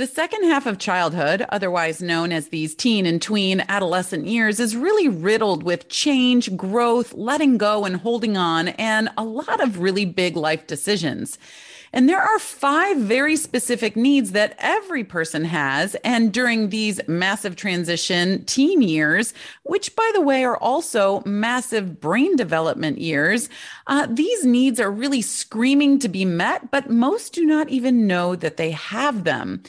The second half of childhood, otherwise known as these teen and tween adolescent years, is really riddled with change, growth, letting go, and holding on, and a lot of really big life decisions. And there are five very specific needs that every person has. And during these massive transition teen years, which by the way are also massive brain development years, uh, these needs are really screaming to be met, but most do not even know that they have them.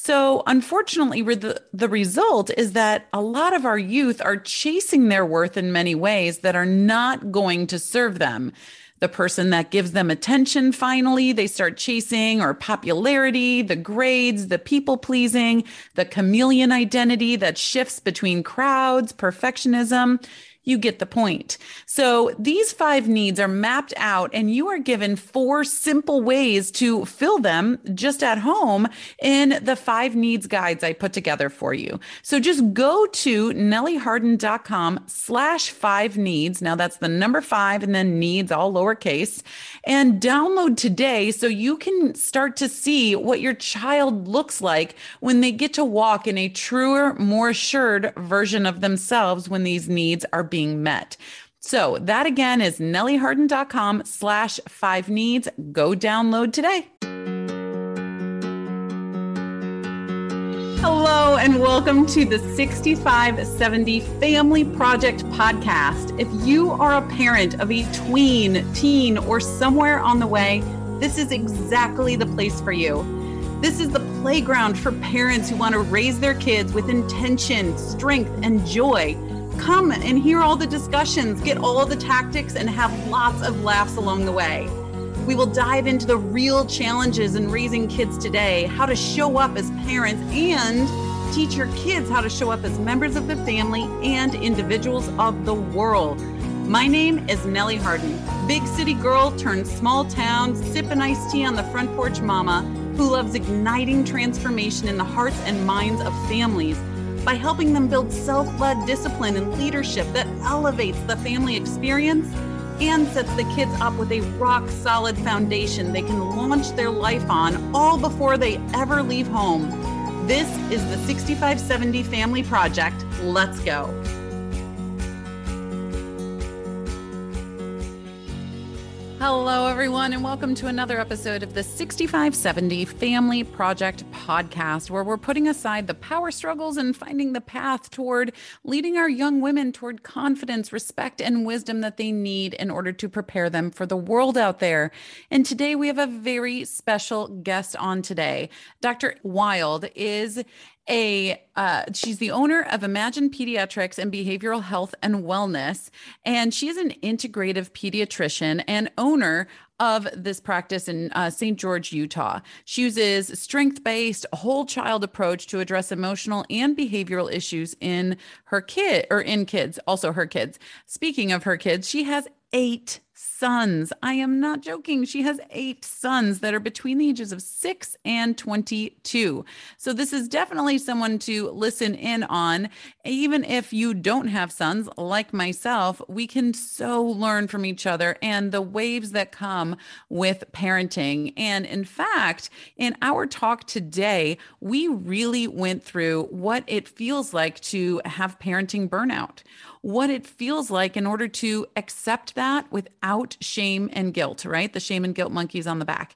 So, unfortunately, the, the result is that a lot of our youth are chasing their worth in many ways that are not going to serve them. The person that gives them attention finally they start chasing or popularity the grades the people pleasing the chameleon identity that shifts between crowds perfectionism you get the point. So these five needs are mapped out, and you are given four simple ways to fill them just at home in the five needs guides I put together for you. So just go to nellieharden.com slash five needs. Now that's the number five and then needs all lowercase and download today so you can start to see what your child looks like when they get to walk in a truer, more assured version of themselves when these needs are being being met. So that again is nellieharden.com slash five needs. Go download today. Hello, and welcome to the 6570 Family Project podcast. If you are a parent of a tween, teen, or somewhere on the way, this is exactly the place for you. This is the playground for parents who want to raise their kids with intention, strength, and joy come and hear all the discussions, get all the tactics, and have lots of laughs along the way. We will dive into the real challenges in raising kids today, how to show up as parents, and teach your kids how to show up as members of the family and individuals of the world. My name is Nellie Harden, big city girl turned small town, sipping iced tea on the front porch mama who loves igniting transformation in the hearts and minds of families by helping them build self led discipline and leadership that elevates the family experience and sets the kids up with a rock solid foundation they can launch their life on all before they ever leave home. This is the 6570 Family Project. Let's go. Hello, everyone, and welcome to another episode of the 6570 Family Project podcast, where we're putting aside the power struggles and finding the path toward leading our young women toward confidence, respect, and wisdom that they need in order to prepare them for the world out there. And today we have a very special guest on today. Dr. Wilde is a uh, she's the owner of Imagine Pediatrics and Behavioral Health and Wellness, and she is an integrative pediatrician and owner of this practice in uh, St. George, Utah. She uses strength based, whole child approach to address emotional and behavioral issues in her kid or in kids, also her kids. Speaking of her kids, she has eight sons. I am not joking. She has eight sons that are between the ages of six and 22. So, this is definitely someone to listen in on. Even if you don't have sons like myself, we can so learn from each other and the waves that come with parenting. And in fact, in our talk today, we really went through what it feels like to have parenting burnout what it feels like in order to accept that without shame and guilt, right? The shame and guilt monkeys on the back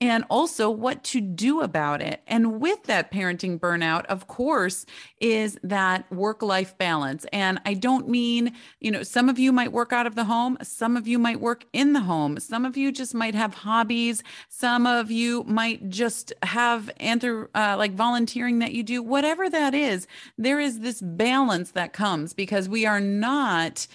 and also what to do about it. And with that parenting burnout, of course, is that work life balance. And I don't mean, you know, some of you might work out of the home, some of you might work in the home, some of you just might have hobbies, some of you might just have anther- uh, like volunteering that you do, whatever that is, there is this balance that comes because we are not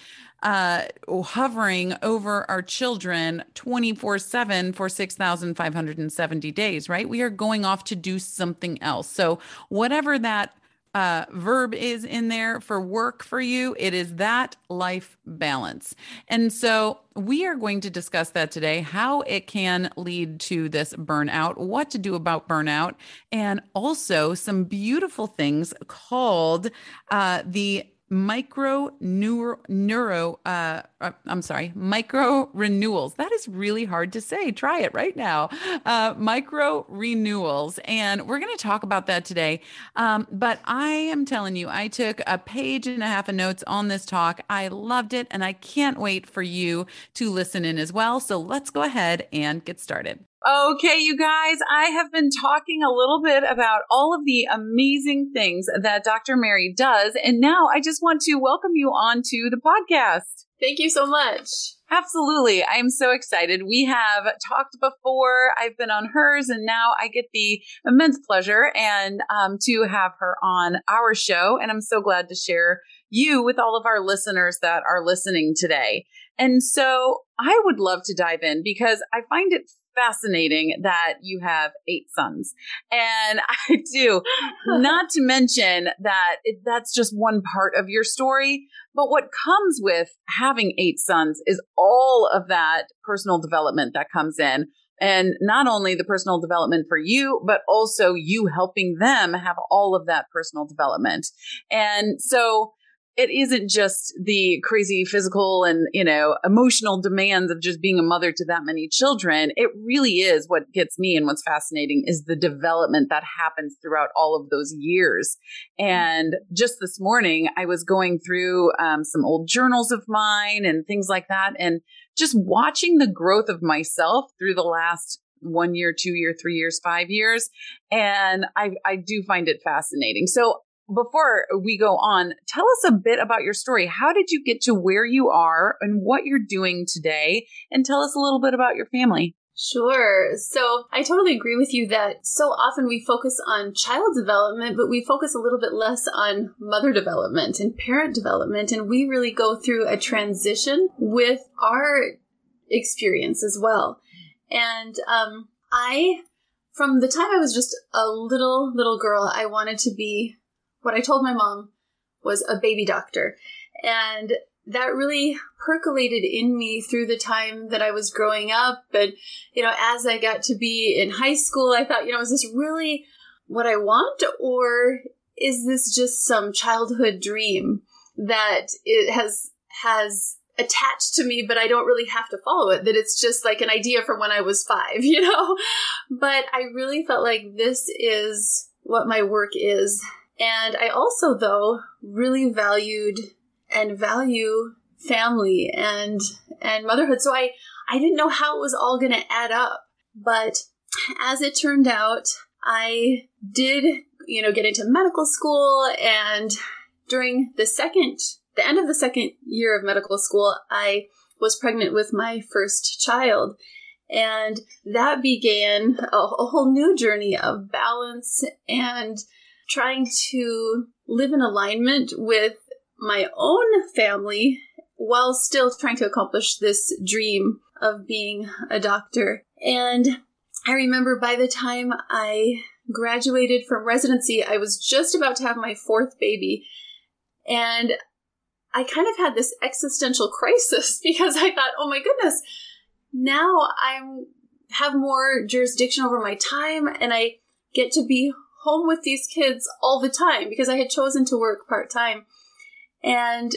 uh, hovering over our children 24 7 for 6,570 days, right? We are going off to do something else. So, whatever that uh, verb is in there for work for you, it is that life balance. And so we are going to discuss that today how it can lead to this burnout, what to do about burnout, and also some beautiful things called uh, the micro neuro, neuro uh, uh, I'm sorry, micro renewals. That is really hard to say. Try it right now. Uh, micro renewals. And we're going to talk about that today. Um, but I am telling you, I took a page and a half of notes on this talk. I loved it. And I can't wait for you to listen in as well. So let's go ahead and get started. Okay, you guys, I have been talking a little bit about all of the amazing things that Dr. Mary does. And now I just want to welcome you on to the podcast. Thank you so much. Absolutely. I am so excited. We have talked before. I've been on hers, and now I get the immense pleasure and um, to have her on our show. And I'm so glad to share you with all of our listeners that are listening today. And so I would love to dive in because I find it fascinating that you have eight sons. And I do. Not to mention that it, that's just one part of your story. But what comes with having eight sons is all of that personal development that comes in. And not only the personal development for you, but also you helping them have all of that personal development. And so it isn't just the crazy physical and you know emotional demands of just being a mother to that many children it really is what gets me and what's fascinating is the development that happens throughout all of those years and just this morning i was going through um, some old journals of mine and things like that and just watching the growth of myself through the last one year, two year, three years, five years. And I, I do find it fascinating. So before we go on, tell us a bit about your story. How did you get to where you are and what you're doing today? And tell us a little bit about your family. Sure. So I totally agree with you that so often we focus on child development, but we focus a little bit less on mother development and parent development. And we really go through a transition with our experience as well. And um, I, from the time I was just a little, little girl, I wanted to be what I told my mom was a baby doctor. And that really percolated in me through the time that I was growing up. And, you know, as I got to be in high school, I thought, you know, is this really what I want? Or is this just some childhood dream that it has, has attached to me, but I don't really have to follow it, that it's just like an idea from when I was five, you know? But I really felt like this is what my work is and I also, though, really valued and value family and and motherhood. So I I didn't know how it was all going to add up, but as it turned out, I did, you know, get into medical school and during the second the end of the second year of medical school, I was pregnant with my first child. And that began a, a whole new journey of balance and trying to live in alignment with my own family while still trying to accomplish this dream of being a doctor. And I remember by the time I graduated from residency, I was just about to have my fourth baby. And I kind of had this existential crisis because I thought, oh my goodness, now I'm have more jurisdiction over my time and I get to be home with these kids all the time because I had chosen to work part time. And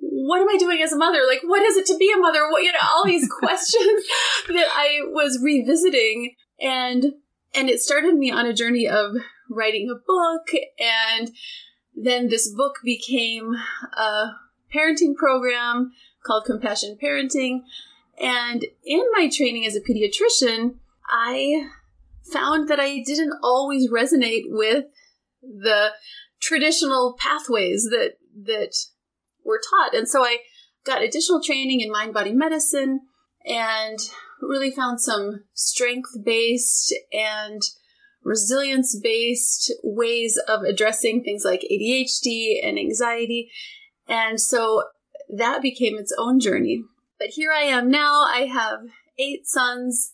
what am I doing as a mother? Like, what is it to be a mother? What, you know, all these questions that I was revisiting. And, and it started me on a journey of writing a book. And then this book became a parenting program called Compassion Parenting. And in my training as a pediatrician, I found that I didn't always resonate with the traditional pathways that that were taught. And so I got additional training in mind body medicine and really found some strength based and resilience based ways of addressing things like ADHD and anxiety. And so that became its own journey. But here I am now. I have eight sons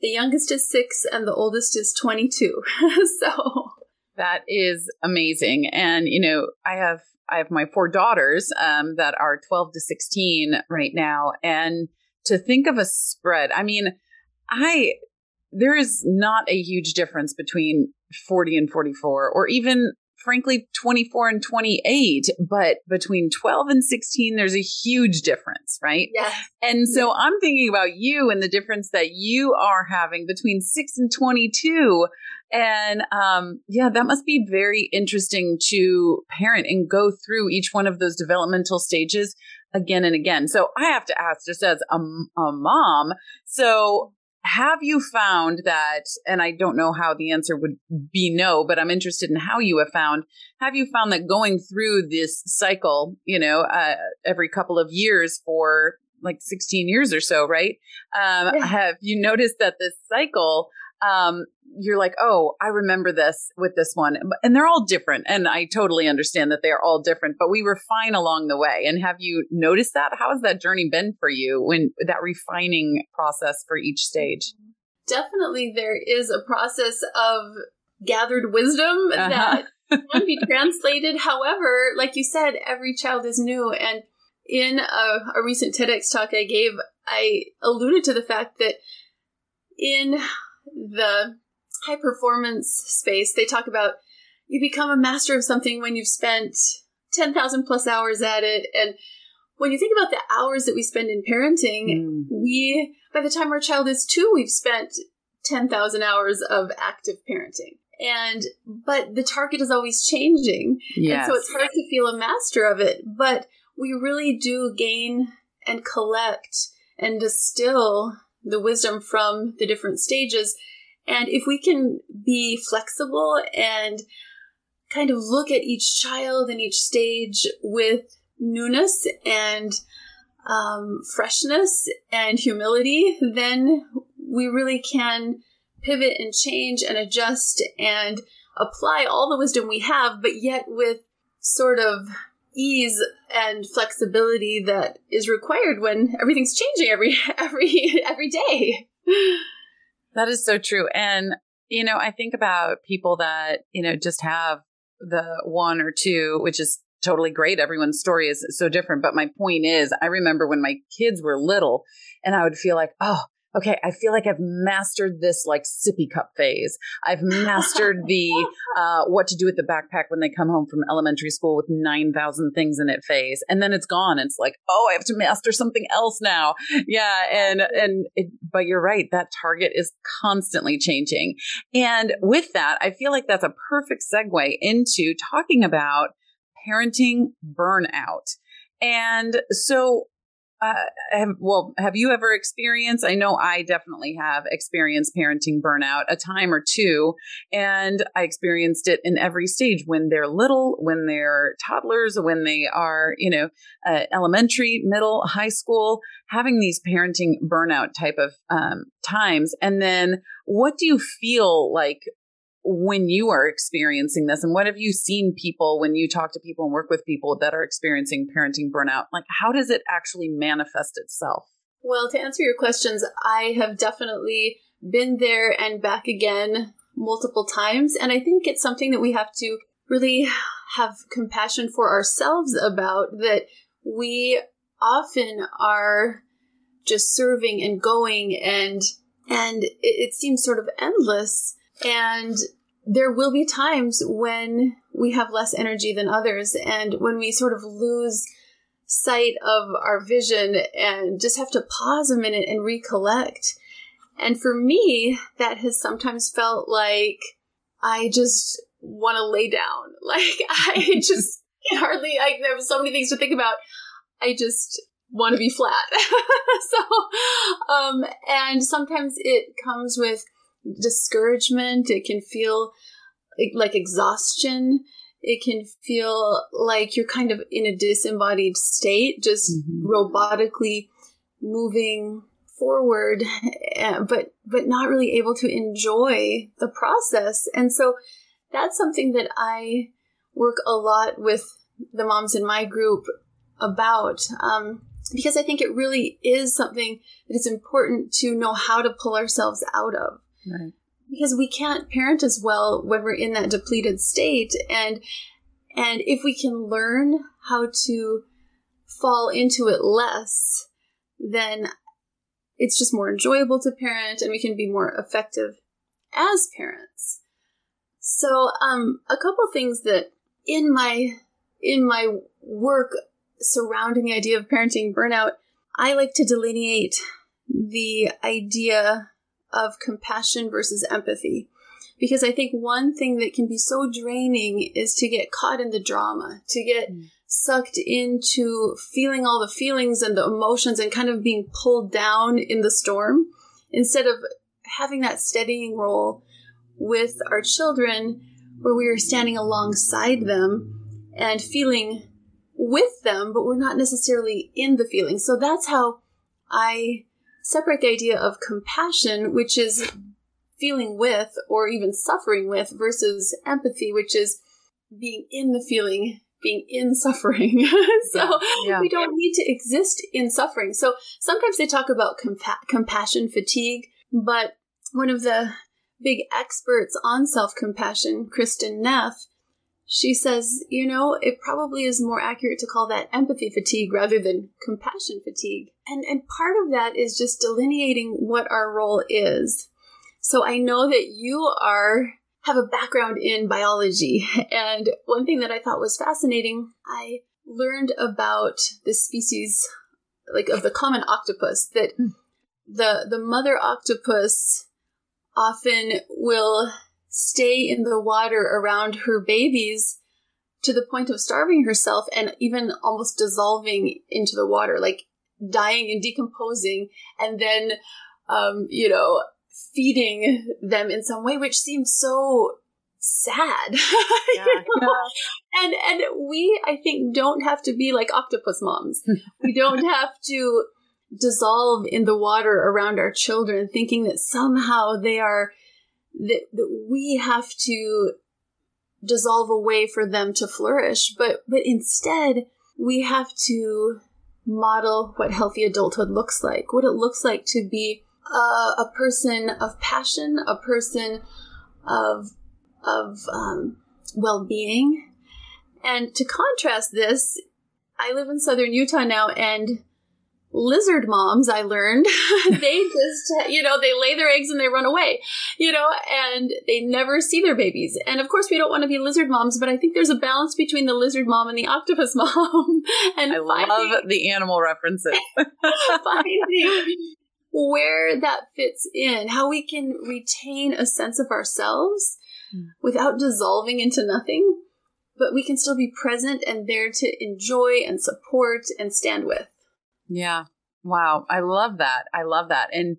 the youngest is six and the oldest is 22. so that is amazing. And, you know, I have, I have my four daughters um, that are 12 to 16 right now. And to think of a spread, I mean, I, there is not a huge difference between 40 and 44 or even frankly 24 and 28 but between 12 and 16 there's a huge difference right? Yeah and so i'm thinking about you and the difference that you are having between 6 and 22 and um, yeah that must be very interesting to parent and go through each one of those developmental stages again and again. So i have to ask just as a, a mom so have you found that and i don't know how the answer would be no but i'm interested in how you have found have you found that going through this cycle you know uh, every couple of years for like 16 years or so right um, yeah. have you noticed that this cycle um, you're like, oh, I remember this with this one. And they're all different. And I totally understand that they're all different, but we refine along the way. And have you noticed that? How has that journey been for you when that refining process for each stage? Definitely, there is a process of gathered wisdom uh-huh. that can be translated. However, like you said, every child is new. And in a, a recent TEDx talk I gave, I alluded to the fact that in the high performance space, they talk about you become a master of something when you've spent 10,000 plus hours at it. And when you think about the hours that we spend in parenting, mm. we, by the time our child is two, we've spent 10,000 hours of active parenting. And, but the target is always changing. Yes. And so it's hard to feel a master of it. But we really do gain and collect and distill the wisdom from the different stages. And if we can be flexible and kind of look at each child and each stage with newness and um, freshness and humility, then we really can pivot and change and adjust and apply all the wisdom we have, but yet with sort of ease and flexibility that is required when everything's changing every every every day. That is so true. And you know, I think about people that, you know, just have the one or two, which is totally great. Everyone's story is so different. But my point is, I remember when my kids were little and I would feel like, oh, okay, I feel like I've mastered this like sippy cup phase. I've mastered the uh, what to do with the backpack when they come home from elementary school with 9,000 things in it phase. And then it's gone. It's like, oh, I have to master something else now. Yeah. And, and, it, but you're right. That target is constantly changing. And with that, I feel like that's a perfect segue into talking about parenting burnout. And so uh, have, well, have you ever experienced? I know I definitely have experienced parenting burnout a time or two, and I experienced it in every stage when they're little, when they're toddlers, when they are, you know, uh, elementary, middle, high school, having these parenting burnout type of um, times. And then what do you feel like when you are experiencing this and what have you seen people when you talk to people and work with people that are experiencing parenting burnout like how does it actually manifest itself? Well to answer your questions i have definitely been there and back again multiple times and i think it's something that we have to really have compassion for ourselves about that we often are just serving and going and and it, it seems sort of endless and there will be times when we have less energy than others and when we sort of lose sight of our vision and just have to pause a minute and recollect. And for me, that has sometimes felt like I just want to lay down. Like I just can hardly, I have so many things to think about. I just want to be flat. so, um, and sometimes it comes with discouragement. It can feel like exhaustion. It can feel like you're kind of in a disembodied state, just mm-hmm. robotically moving forward, eh, but but not really able to enjoy the process. And so that's something that I work a lot with the moms in my group about. Um, because I think it really is something that is important to know how to pull ourselves out of. Right. Because we can't parent as well when we're in that depleted state. And and if we can learn how to fall into it less, then it's just more enjoyable to parent and we can be more effective as parents. So, um, a couple things that in my in my work surrounding the idea of parenting burnout, I like to delineate the idea of compassion versus empathy. Because I think one thing that can be so draining is to get caught in the drama, to get mm. sucked into feeling all the feelings and the emotions and kind of being pulled down in the storm instead of having that steadying role with our children where we are standing alongside them and feeling with them, but we're not necessarily in the feeling. So that's how I separate the idea of compassion, which is feeling with or even suffering with, versus empathy, which is being in the feeling, being in suffering. so yeah, we don't need to exist in suffering. So sometimes they talk about compa- compassion fatigue, but one of the big experts on self compassion, Kristin Neff, she says, you know, it probably is more accurate to call that empathy fatigue rather than compassion fatigue. And and part of that is just delineating what our role is. So I know that you are have a background in biology, and one thing that I thought was fascinating, I learned about this species like of the common octopus that hmm. the the mother octopus often will stay in the water around her babies to the point of starving herself and even almost dissolving into the water, like dying and decomposing, and then, um, you know, feeding them in some way, which seems so sad. Yeah, you know? yeah. And and we, I think, don't have to be like octopus moms. we don't have to dissolve in the water around our children, thinking that somehow they are that, that we have to dissolve away for them to flourish but but instead we have to model what healthy adulthood looks like what it looks like to be a, a person of passion a person of of um, well-being. And to contrast this i live in southern utah now and lizard moms i learned. They just you know they lay their eggs and they run away you know and they never see their babies. And of course we don't want to be lizard moms but i think there's a balance between the lizard mom and the octopus mom. And i finding, love the animal references. Finding where that fits in how we can retain a sense of ourselves mm. without dissolving into nothing but we can still be present and there to enjoy and support and stand with yeah. Wow. I love that. I love that. And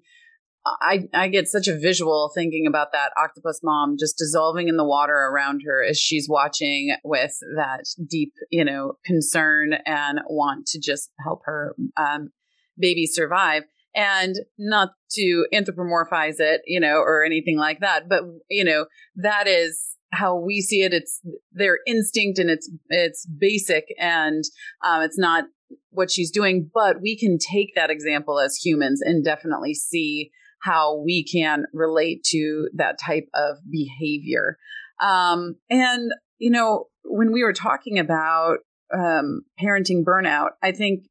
I, I get such a visual thinking about that octopus mom just dissolving in the water around her as she's watching with that deep, you know, concern and want to just help her um, baby survive. And not to anthropomorphize it, you know, or anything like that, but you know, that is how we see it. It's their instinct and it's it's basic and um, it's not what she's doing, but we can take that example as humans and definitely see how we can relate to that type of behavior. Um, and, you know, when we were talking about um, parenting burnout, I think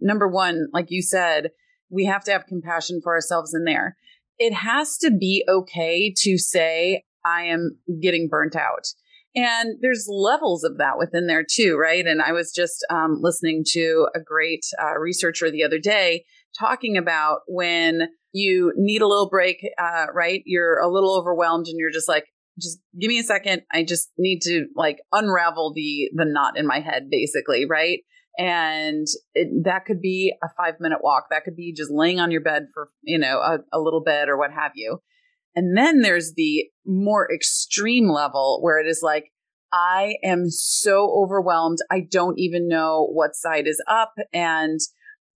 number one, like you said, we have to have compassion for ourselves in there. It has to be okay to say, I am getting burnt out. And there's levels of that within there too, right? And I was just um, listening to a great uh, researcher the other day talking about when you need a little break, uh, right? You're a little overwhelmed and you're just like, just give me a second. I just need to like unravel the the knot in my head, basically, right? And it, that could be a five minute walk. That could be just laying on your bed for you know a, a little bit or what have you. And then there's the more extreme level where it is like, I am so overwhelmed. I don't even know what side is up. And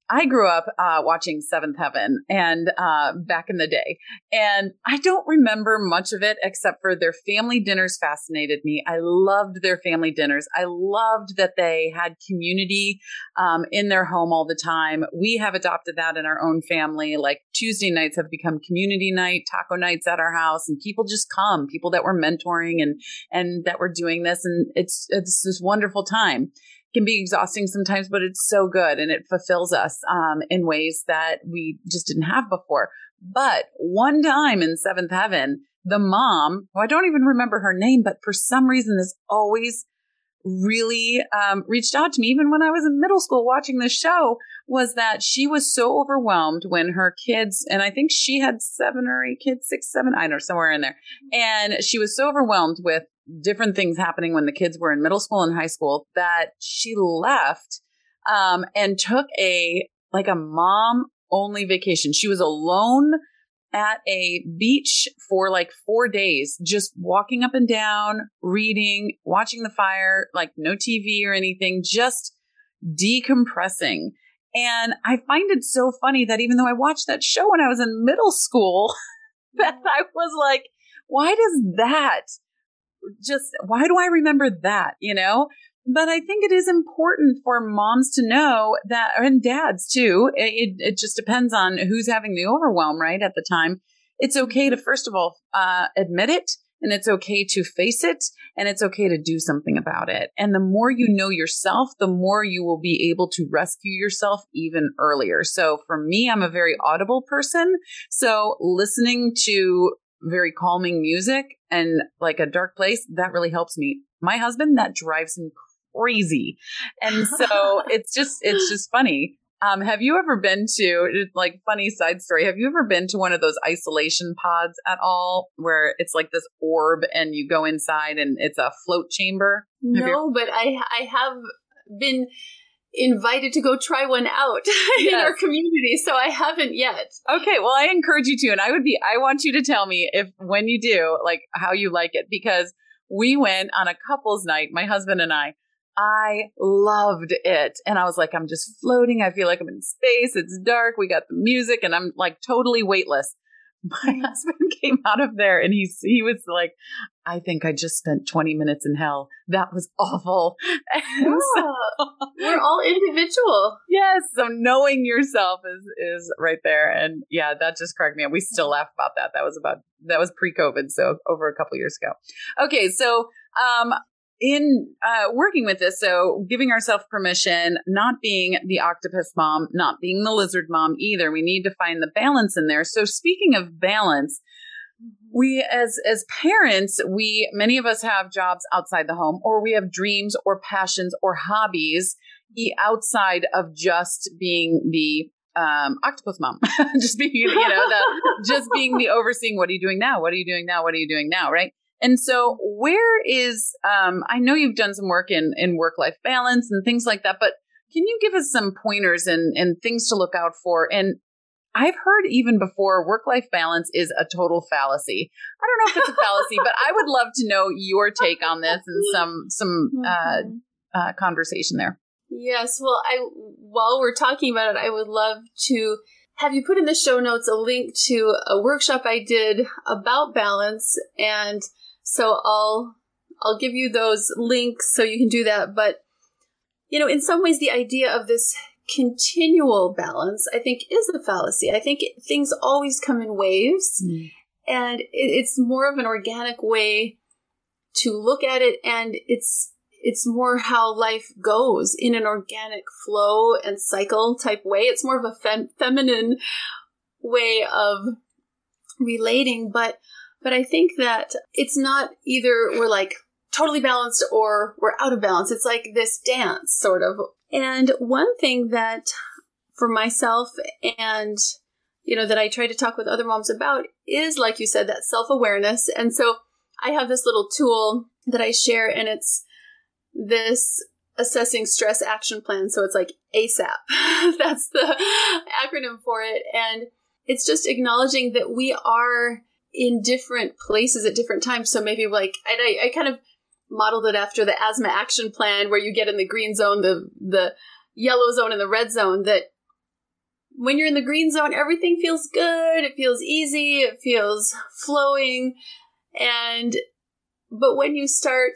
I grew up uh, watching Seventh Heaven and uh, back in the day, and I don't remember much of it except for their family dinners fascinated me. I loved their family dinners. I loved that they had community um, in their home all the time. We have adopted that in our own family. Like Tuesday nights have become community night, taco nights at our house, and people just come. People that were mentoring and and that were doing this, and it's it's this wonderful time can be exhausting sometimes, but it's so good and it fulfills us um, in ways that we just didn't have before. But one time in seventh heaven, the mom, who I don't even remember her name, but for some reason this always really um, reached out to me, even when I was in middle school watching the show, was that she was so overwhelmed when her kids, and I think she had seven or eight kids, six, seven, I don't know, somewhere in there. And she was so overwhelmed with different things happening when the kids were in middle school and high school that she left um, and took a like a mom only vacation. She was alone at a beach for like four days, just walking up and down, reading, watching the fire, like no TV or anything, just decompressing. And I find it so funny that even though I watched that show when I was in middle school, that I was like, why does that just, why do I remember that? You know? But I think it is important for moms to know that, and dads too. It, it just depends on who's having the overwhelm, right? At the time, it's okay to first of all uh, admit it, and it's okay to face it, and it's okay to do something about it. And the more you know yourself, the more you will be able to rescue yourself even earlier. So for me, I'm a very audible person. So listening to very calming music and like a dark place, that really helps me. My husband, that drives him crazy. And so it's just, it's just funny. Um, have you ever been to like funny side story? Have you ever been to one of those isolation pods at all where it's like this orb and you go inside and it's a float chamber? No, but I I have been invited to go try one out yes. in our community, so I haven't yet. Okay, well I encourage you to and I would be I want you to tell me if when you do like how you like it because we went on a couples night, my husband and I, I loved it. And I was like, I'm just floating. I feel like I'm in space. It's dark. We got the music and I'm like totally weightless. My husband came out of there and he's, he was like, I think I just spent 20 minutes in hell. That was awful. Yeah, so, we're all individual. Yes. So knowing yourself is, is right there. And yeah, that just cracked me up. We still laugh about that. That was about, that was pre COVID. So over a couple years ago. Okay. So, um, in uh, working with this, so giving ourselves permission, not being the octopus mom, not being the lizard mom either. We need to find the balance in there. So speaking of balance, we as as parents, we many of us have jobs outside the home, or we have dreams or passions or hobbies outside of just being the um, octopus mom, just being you know the just being the overseeing. What are you doing now? What are you doing now? What are you doing now? Right? And so, where is, um, I know you've done some work in, in work life balance and things like that, but can you give us some pointers and, and things to look out for? And I've heard even before work life balance is a total fallacy. I don't know if it's a fallacy, but I would love to know your take on this and some, some, uh, mm-hmm. uh, conversation there. Yes. Well, I, while we're talking about it, I would love to have you put in the show notes a link to a workshop I did about balance and so I'll I'll give you those links so you can do that. But you know, in some ways, the idea of this continual balance, I think, is a fallacy. I think things always come in waves, mm. and it's more of an organic way to look at it, and it's it's more how life goes in an organic flow and cycle type way. It's more of a fem- feminine way of relating, but but I think that it's not either we're like totally balanced or we're out of balance. It's like this dance sort of. And one thing that for myself and you know that I try to talk with other moms about is like you said that self-awareness. And so I have this little tool that I share and it's this assessing stress action plan. So it's like ASAP. That's the acronym for it. And it's just acknowledging that we are in different places at different times. So maybe like I, I kind of modeled it after the asthma action plan, where you get in the green zone, the the yellow zone, and the red zone. That when you're in the green zone, everything feels good. It feels easy. It feels flowing, and but when you start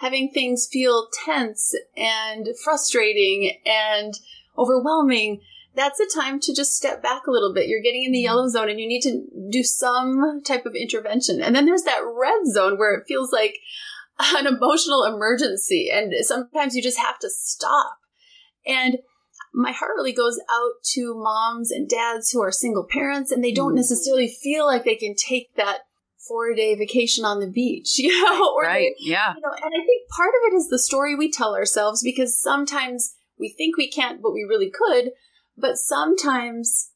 having things feel tense and frustrating and overwhelming that's a time to just step back a little bit. You're getting in the mm-hmm. yellow zone and you need to do some type of intervention. And then there's that red zone where it feels like an emotional emergency. And sometimes you just have to stop. And my heart really goes out to moms and dads who are single parents and they don't mm-hmm. necessarily feel like they can take that four day vacation on the beach, you know, or right, they, yeah, you know, and I think part of it is the story we tell ourselves because sometimes we think we can't, but we really could, but sometimes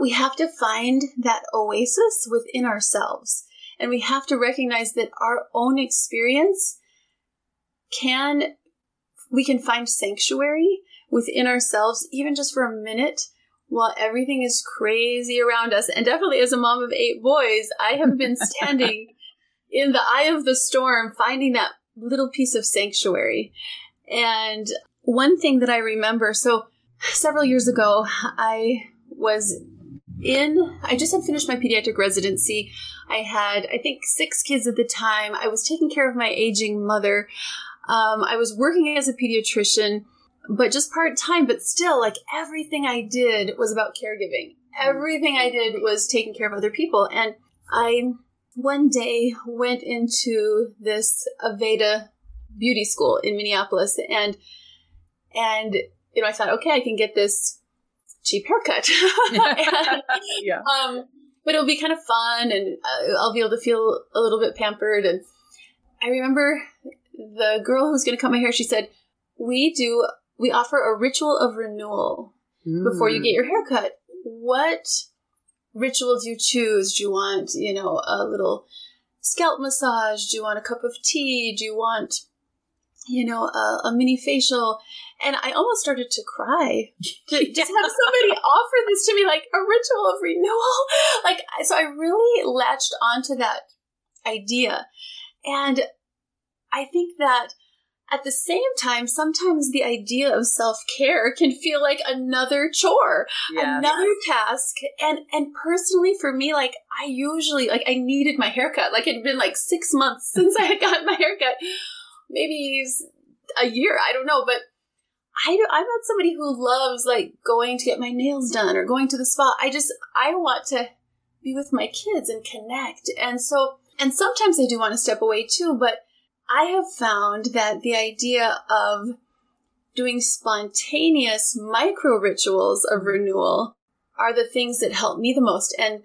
we have to find that oasis within ourselves, and we have to recognize that our own experience can we can find sanctuary within ourselves, even just for a minute, while everything is crazy around us. And definitely as a mom of eight boys, I have been standing in the eye of the storm, finding that little piece of sanctuary. And one thing that I remember, so several years ago, I was in, I just had finished my pediatric residency. I had, I think, six kids at the time. I was taking care of my aging mother. Um, I was working as a pediatrician but just part time, but still, like everything I did was about caregiving. Everything I did was taking care of other people. And I one day went into this Aveda beauty school in Minneapolis and and you know I thought okay I can get this cheap haircut and, yeah um but it'll be kind of fun and uh, I'll be able to feel a little bit pampered and I remember the girl who was going to cut my hair she said we do we offer a ritual of renewal mm. before you get your haircut. What ritual do you choose? Do you want, you know, a little scalp massage? Do you want a cup of tea? Do you want, you know, a, a mini facial? And I almost started to cry to just have somebody offer this to me, like a ritual of renewal. Like, so I really latched onto that idea. And I think that at the same time, sometimes the idea of self-care can feel like another chore, another task. And and personally for me, like I usually like I needed my haircut. Like it had been like six months since I had gotten my haircut. Maybe a year, I don't know, but I I'm not somebody who loves like going to get my nails done or going to the spa. I just I want to be with my kids and connect. And so and sometimes I do want to step away too, but I have found that the idea of doing spontaneous micro rituals of renewal are the things that help me the most. And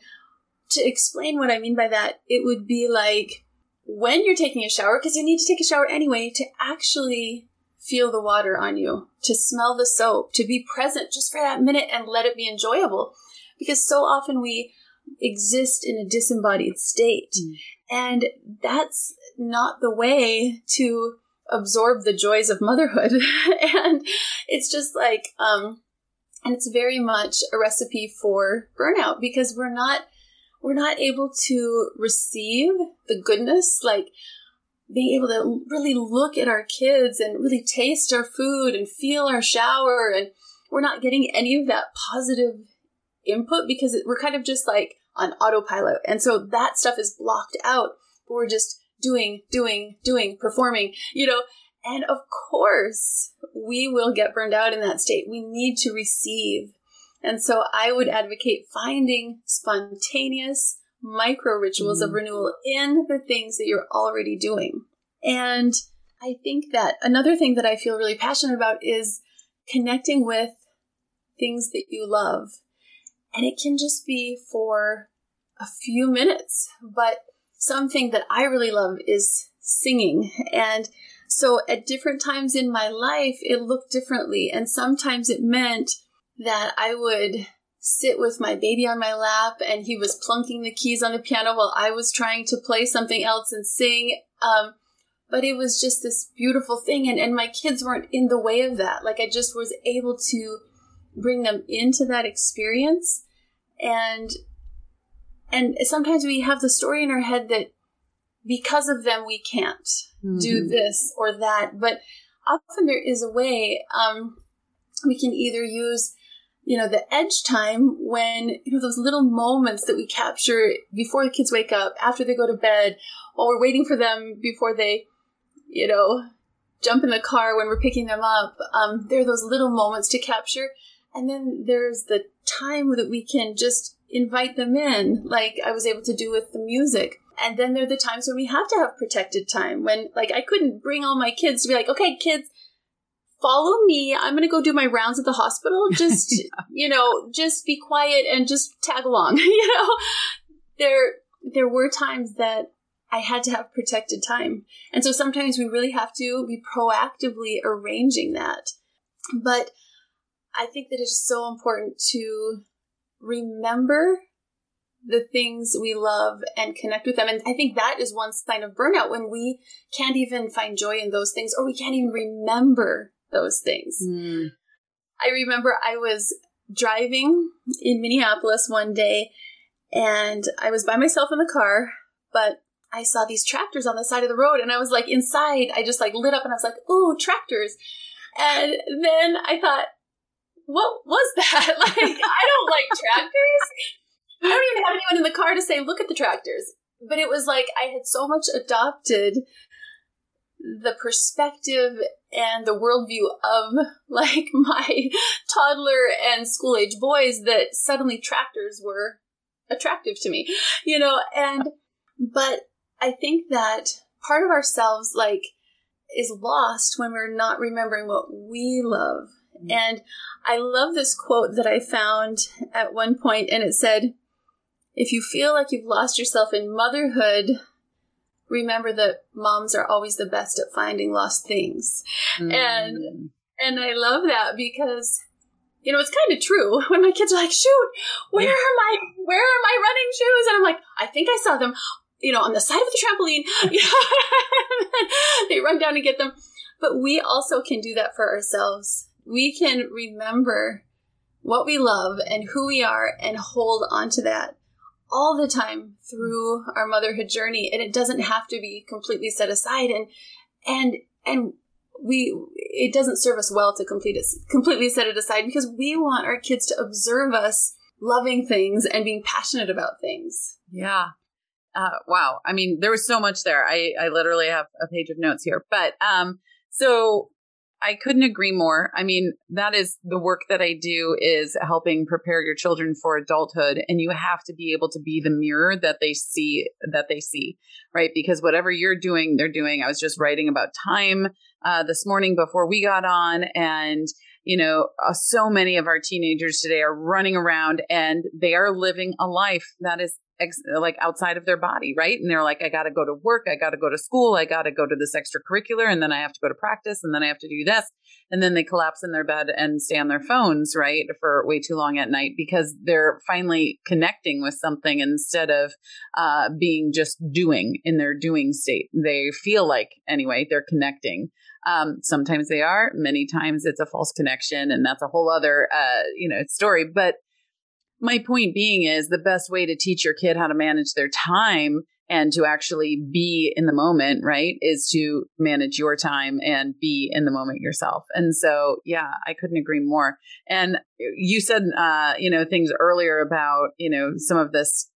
to explain what I mean by that, it would be like when you're taking a shower, because you need to take a shower anyway, to actually feel the water on you, to smell the soap, to be present just for that minute and let it be enjoyable. Because so often we exist in a disembodied state. Mm. And that's not the way to absorb the joys of motherhood. and it's just like, um, and it's very much a recipe for burnout because we're not we're not able to receive the goodness like being able to really look at our kids and really taste our food and feel our shower and we're not getting any of that positive input because we're kind of just like on autopilot and so that stuff is blocked out but we're just doing, doing, doing, performing, you know. And of course, we will get burned out in that state. We need to receive. And so I would advocate finding spontaneous micro rituals mm. of renewal in the things that you're already doing. And I think that another thing that I feel really passionate about is connecting with things that you love. And it can just be for a few minutes, but something that I really love is singing. And so at different times in my life, it looked differently. And sometimes it meant that I would sit with my baby on my lap and he was plunking the keys on the piano while I was trying to play something else and sing. Um, but it was just this beautiful thing. And, and my kids weren't in the way of that. Like I just was able to bring them into that experience and and sometimes we have the story in our head that because of them we can't mm-hmm. do this or that but often there is a way um, we can either use you know the edge time when you know those little moments that we capture before the kids wake up after they go to bed while we're waiting for them before they you know jump in the car when we're picking them up um, there are those little moments to capture and then there's the time that we can just invite them in, like I was able to do with the music. And then there are the times when we have to have protected time when, like, I couldn't bring all my kids to be like, okay, kids, follow me. I'm going to go do my rounds at the hospital. Just, yeah. you know, just be quiet and just tag along. you know, there, there were times that I had to have protected time. And so sometimes we really have to be proactively arranging that. But I think that it's so important to remember the things we love and connect with them. And I think that is one sign of burnout when we can't even find joy in those things or we can't even remember those things. Mm. I remember I was driving in Minneapolis one day and I was by myself in the car, but I saw these tractors on the side of the road and I was like inside, I just like lit up and I was like, "Ooh, tractors." And then I thought, "What was that?" like, I don't like tractors. I don't even have anyone in the car to say, "Look at the tractors." But it was like I had so much adopted the perspective and the worldview of like my toddler and school age boys that suddenly tractors were attractive to me, you know, and but I think that part of ourselves like is lost when we're not remembering what we love. Mm-hmm. And I love this quote that I found at one point and it said, if you feel like you've lost yourself in motherhood, remember that moms are always the best at finding lost things. Mm. And and I love that because you know, it's kind of true when my kids are like, shoot, where are my, where are my running shoes? And I'm like, I think I saw them, you know, on the side of the trampoline. they run down and get them. But we also can do that for ourselves. We can remember what we love and who we are and hold on to that all the time through our motherhood journey and it doesn't have to be completely set aside and and and we it doesn't serve us well to complete it, completely set it aside because we want our kids to observe us loving things and being passionate about things. Yeah. Uh, wow. I mean, there was so much there. I, I literally have a page of notes here, but, um, so I couldn't agree more. I mean, that is the work that I do is helping prepare your children for adulthood and you have to be able to be the mirror that they see that they see, right? Because whatever you're doing, they're doing. I was just writing about time uh, this morning before we got on and you know, uh, so many of our teenagers today are running around and they are living a life that is ex- like outside of their body, right? And they're like, I got to go to work, I got to go to school, I got to go to this extracurricular, and then I have to go to practice, and then I have to do this. And then they collapse in their bed and stay on their phones, right, for way too long at night because they're finally connecting with something instead of uh, being just doing in their doing state. They feel like, anyway, they're connecting. Um, sometimes they are, many times it's a false connection, and that's a whole other, uh, you know, story. But my point being is the best way to teach your kid how to manage their time and to actually be in the moment, right, is to manage your time and be in the moment yourself. And so, yeah, I couldn't agree more. And you said, uh, you know, things earlier about, you know, some of this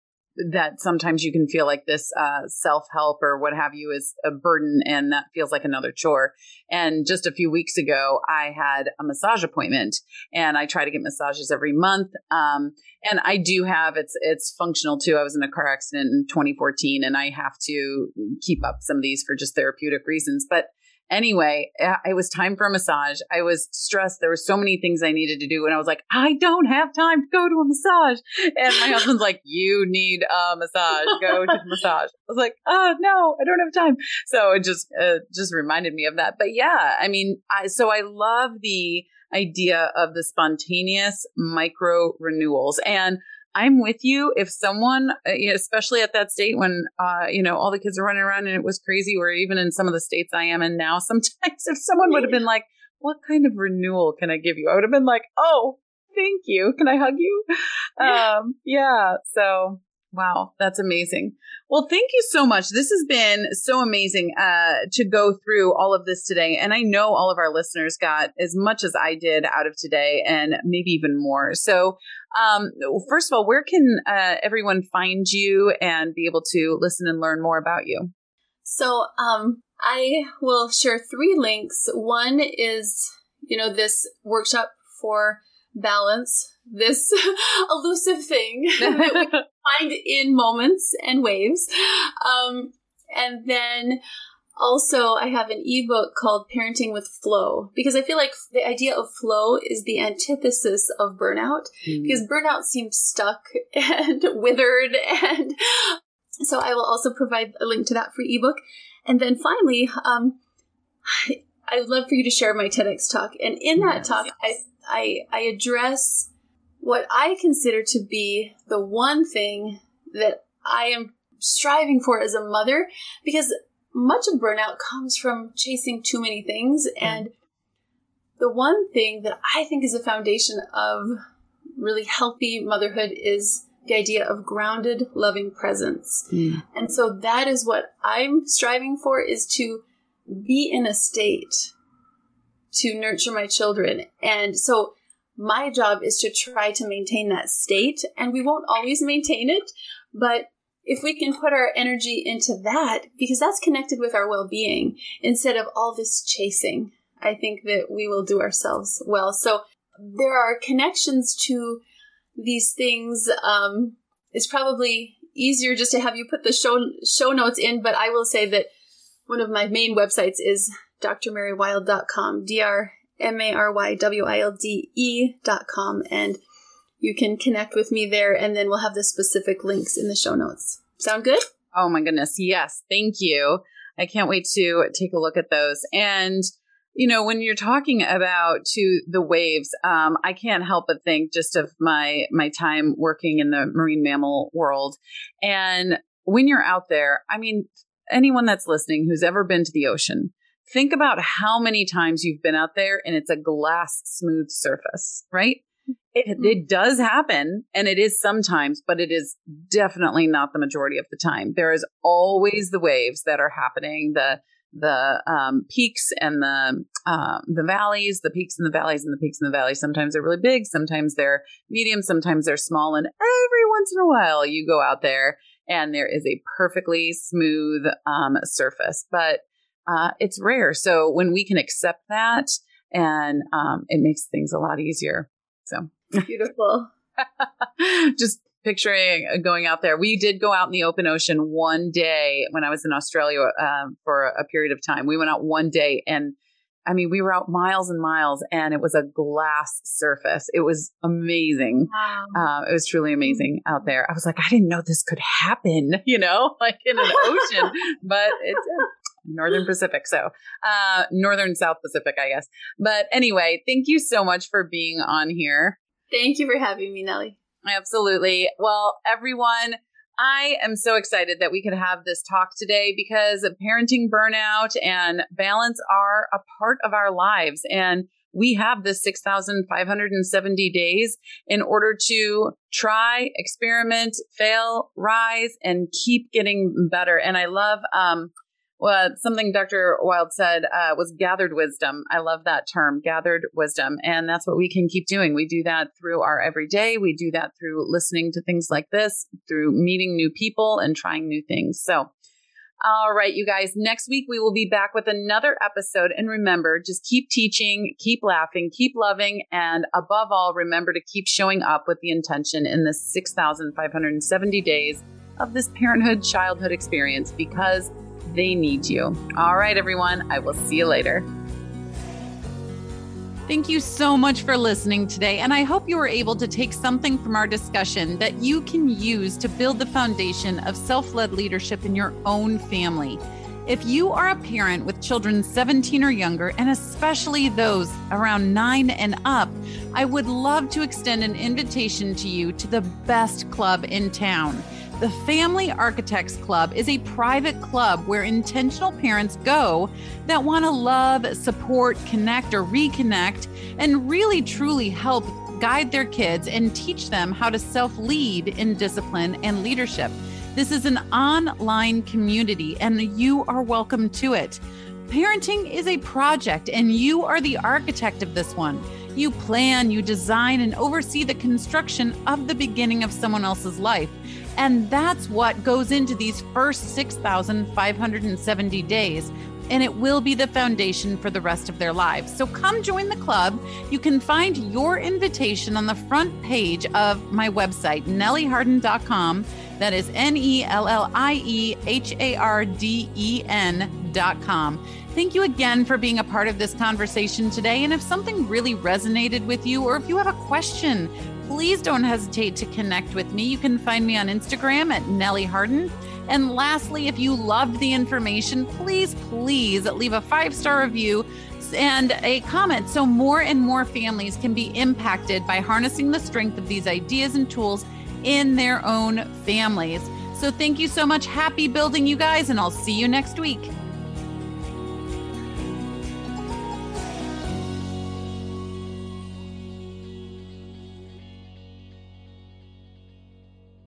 that sometimes you can feel like this uh, self help or what have you is a burden and that feels like another chore. And just a few weeks ago, I had a massage appointment and I try to get massages every month. Um, and I do have it's it's functional too. I was in a car accident in 2014 and I have to keep up some of these for just therapeutic reasons. But Anyway, it was time for a massage. I was stressed. There were so many things I needed to do. And I was like, I don't have time to go to a massage. And my husband's like, you need a massage. Go to massage. I was like, oh no, I don't have time. So it just, uh, just reminded me of that. But yeah, I mean, I, so I love the idea of the spontaneous micro renewals. And I'm with you. If someone, uh, especially at that state when, uh, you know, all the kids are running around and it was crazy, or even in some of the states I am in now, sometimes if someone would have been like, what kind of renewal can I give you? I would have been like, oh, thank you. Can I hug you? Um, yeah. So Wow, that's amazing. Well, thank you so much. This has been so amazing uh, to go through all of this today. And I know all of our listeners got as much as I did out of today and maybe even more. So, um, first of all, where can uh, everyone find you and be able to listen and learn more about you? So, um, I will share three links. One is, you know, this workshop for balance this elusive thing that we find in moments and waves. Um, and then also, I have an ebook called Parenting with Flow because I feel like the idea of flow is the antithesis of burnout mm. because burnout seems stuck and withered and So I will also provide a link to that free ebook. And then finally, um, I would love for you to share my TEDx talk. And in that yes. talk, I, I, I address what I consider to be the one thing that I am striving for as a mother, because much of burnout comes from chasing too many things. And the one thing that I think is a foundation of really healthy motherhood is the idea of grounded, loving presence. Mm. And so that is what I'm striving for is to be in a state to nurture my children. And so my job is to try to maintain that state and we won't always maintain it, but if we can put our energy into that, because that's connected with our well being instead of all this chasing, I think that we will do ourselves well. So there are connections to these things. Um, it's probably easier just to have you put the show show notes in, but I will say that one of my main websites is drmarywilde.com, d r m a r y w i l d com, and you can connect with me there, and then we'll have the specific links in the show notes. Sound good? Oh my goodness, yes, thank you. I can't wait to take a look at those and you know, when you're talking about to the waves, um, I can't help but think just of my my time working in the marine mammal world, and when you're out there, I mean, anyone that's listening who's ever been to the ocean, think about how many times you've been out there and it's a glass smooth surface, right? It, mm-hmm. it does happen and it is sometimes, but it is definitely not the majority of the time. There is always the waves that are happening, the the um, peaks and the uh, the valleys, the peaks and the valleys and the peaks and the valleys. Sometimes they're really big, sometimes they're medium, sometimes they're small, and every once in a while you go out there and there is a perfectly smooth um, surface, but uh, it's rare. So when we can accept that, and um, it makes things a lot easier. So beautiful. Just picturing uh, going out there. We did go out in the open ocean one day when I was in Australia um, for a period of time. We went out one day and I mean, we were out miles and miles and it was a glass surface. It was amazing. Wow. Uh, it was truly amazing out there. I was like, I didn't know this could happen, you know, like in an ocean, but it's Northern Pacific. So, uh, Northern South Pacific, I guess. But anyway, thank you so much for being on here. Thank you for having me, Nellie. Absolutely. Well, everyone, I am so excited that we could have this talk today because parenting burnout and balance are a part of our lives. And we have this 6,570 days in order to try, experiment, fail, rise, and keep getting better. And I love, um, well, something Dr. Wilde said uh, was gathered wisdom. I love that term, gathered wisdom. And that's what we can keep doing. We do that through our everyday. We do that through listening to things like this, through meeting new people and trying new things. So, all right, you guys, next week we will be back with another episode. And remember, just keep teaching, keep laughing, keep loving, and above all, remember to keep showing up with the intention in the 6,570 days of this parenthood childhood experience because they need you. All right, everyone. I will see you later. Thank you so much for listening today. And I hope you were able to take something from our discussion that you can use to build the foundation of self led leadership in your own family. If you are a parent with children 17 or younger, and especially those around nine and up, I would love to extend an invitation to you to the best club in town. The Family Architects Club is a private club where intentional parents go that want to love, support, connect, or reconnect, and really truly help guide their kids and teach them how to self lead in discipline and leadership. This is an online community, and you are welcome to it. Parenting is a project, and you are the architect of this one. You plan, you design, and oversee the construction of the beginning of someone else's life. And that's what goes into these first 6,570 days. And it will be the foundation for the rest of their lives. So come join the club. You can find your invitation on the front page of my website, nellieharden.com. That is N E L L I E H A R D E N.com. Thank you again for being a part of this conversation today. And if something really resonated with you, or if you have a question, please don't hesitate to connect with me. You can find me on Instagram at Nellie Harden. And lastly, if you loved the information, please, please leave a five star review and a comment so more and more families can be impacted by harnessing the strength of these ideas and tools in their own families. So, thank you so much. Happy building, you guys, and I'll see you next week.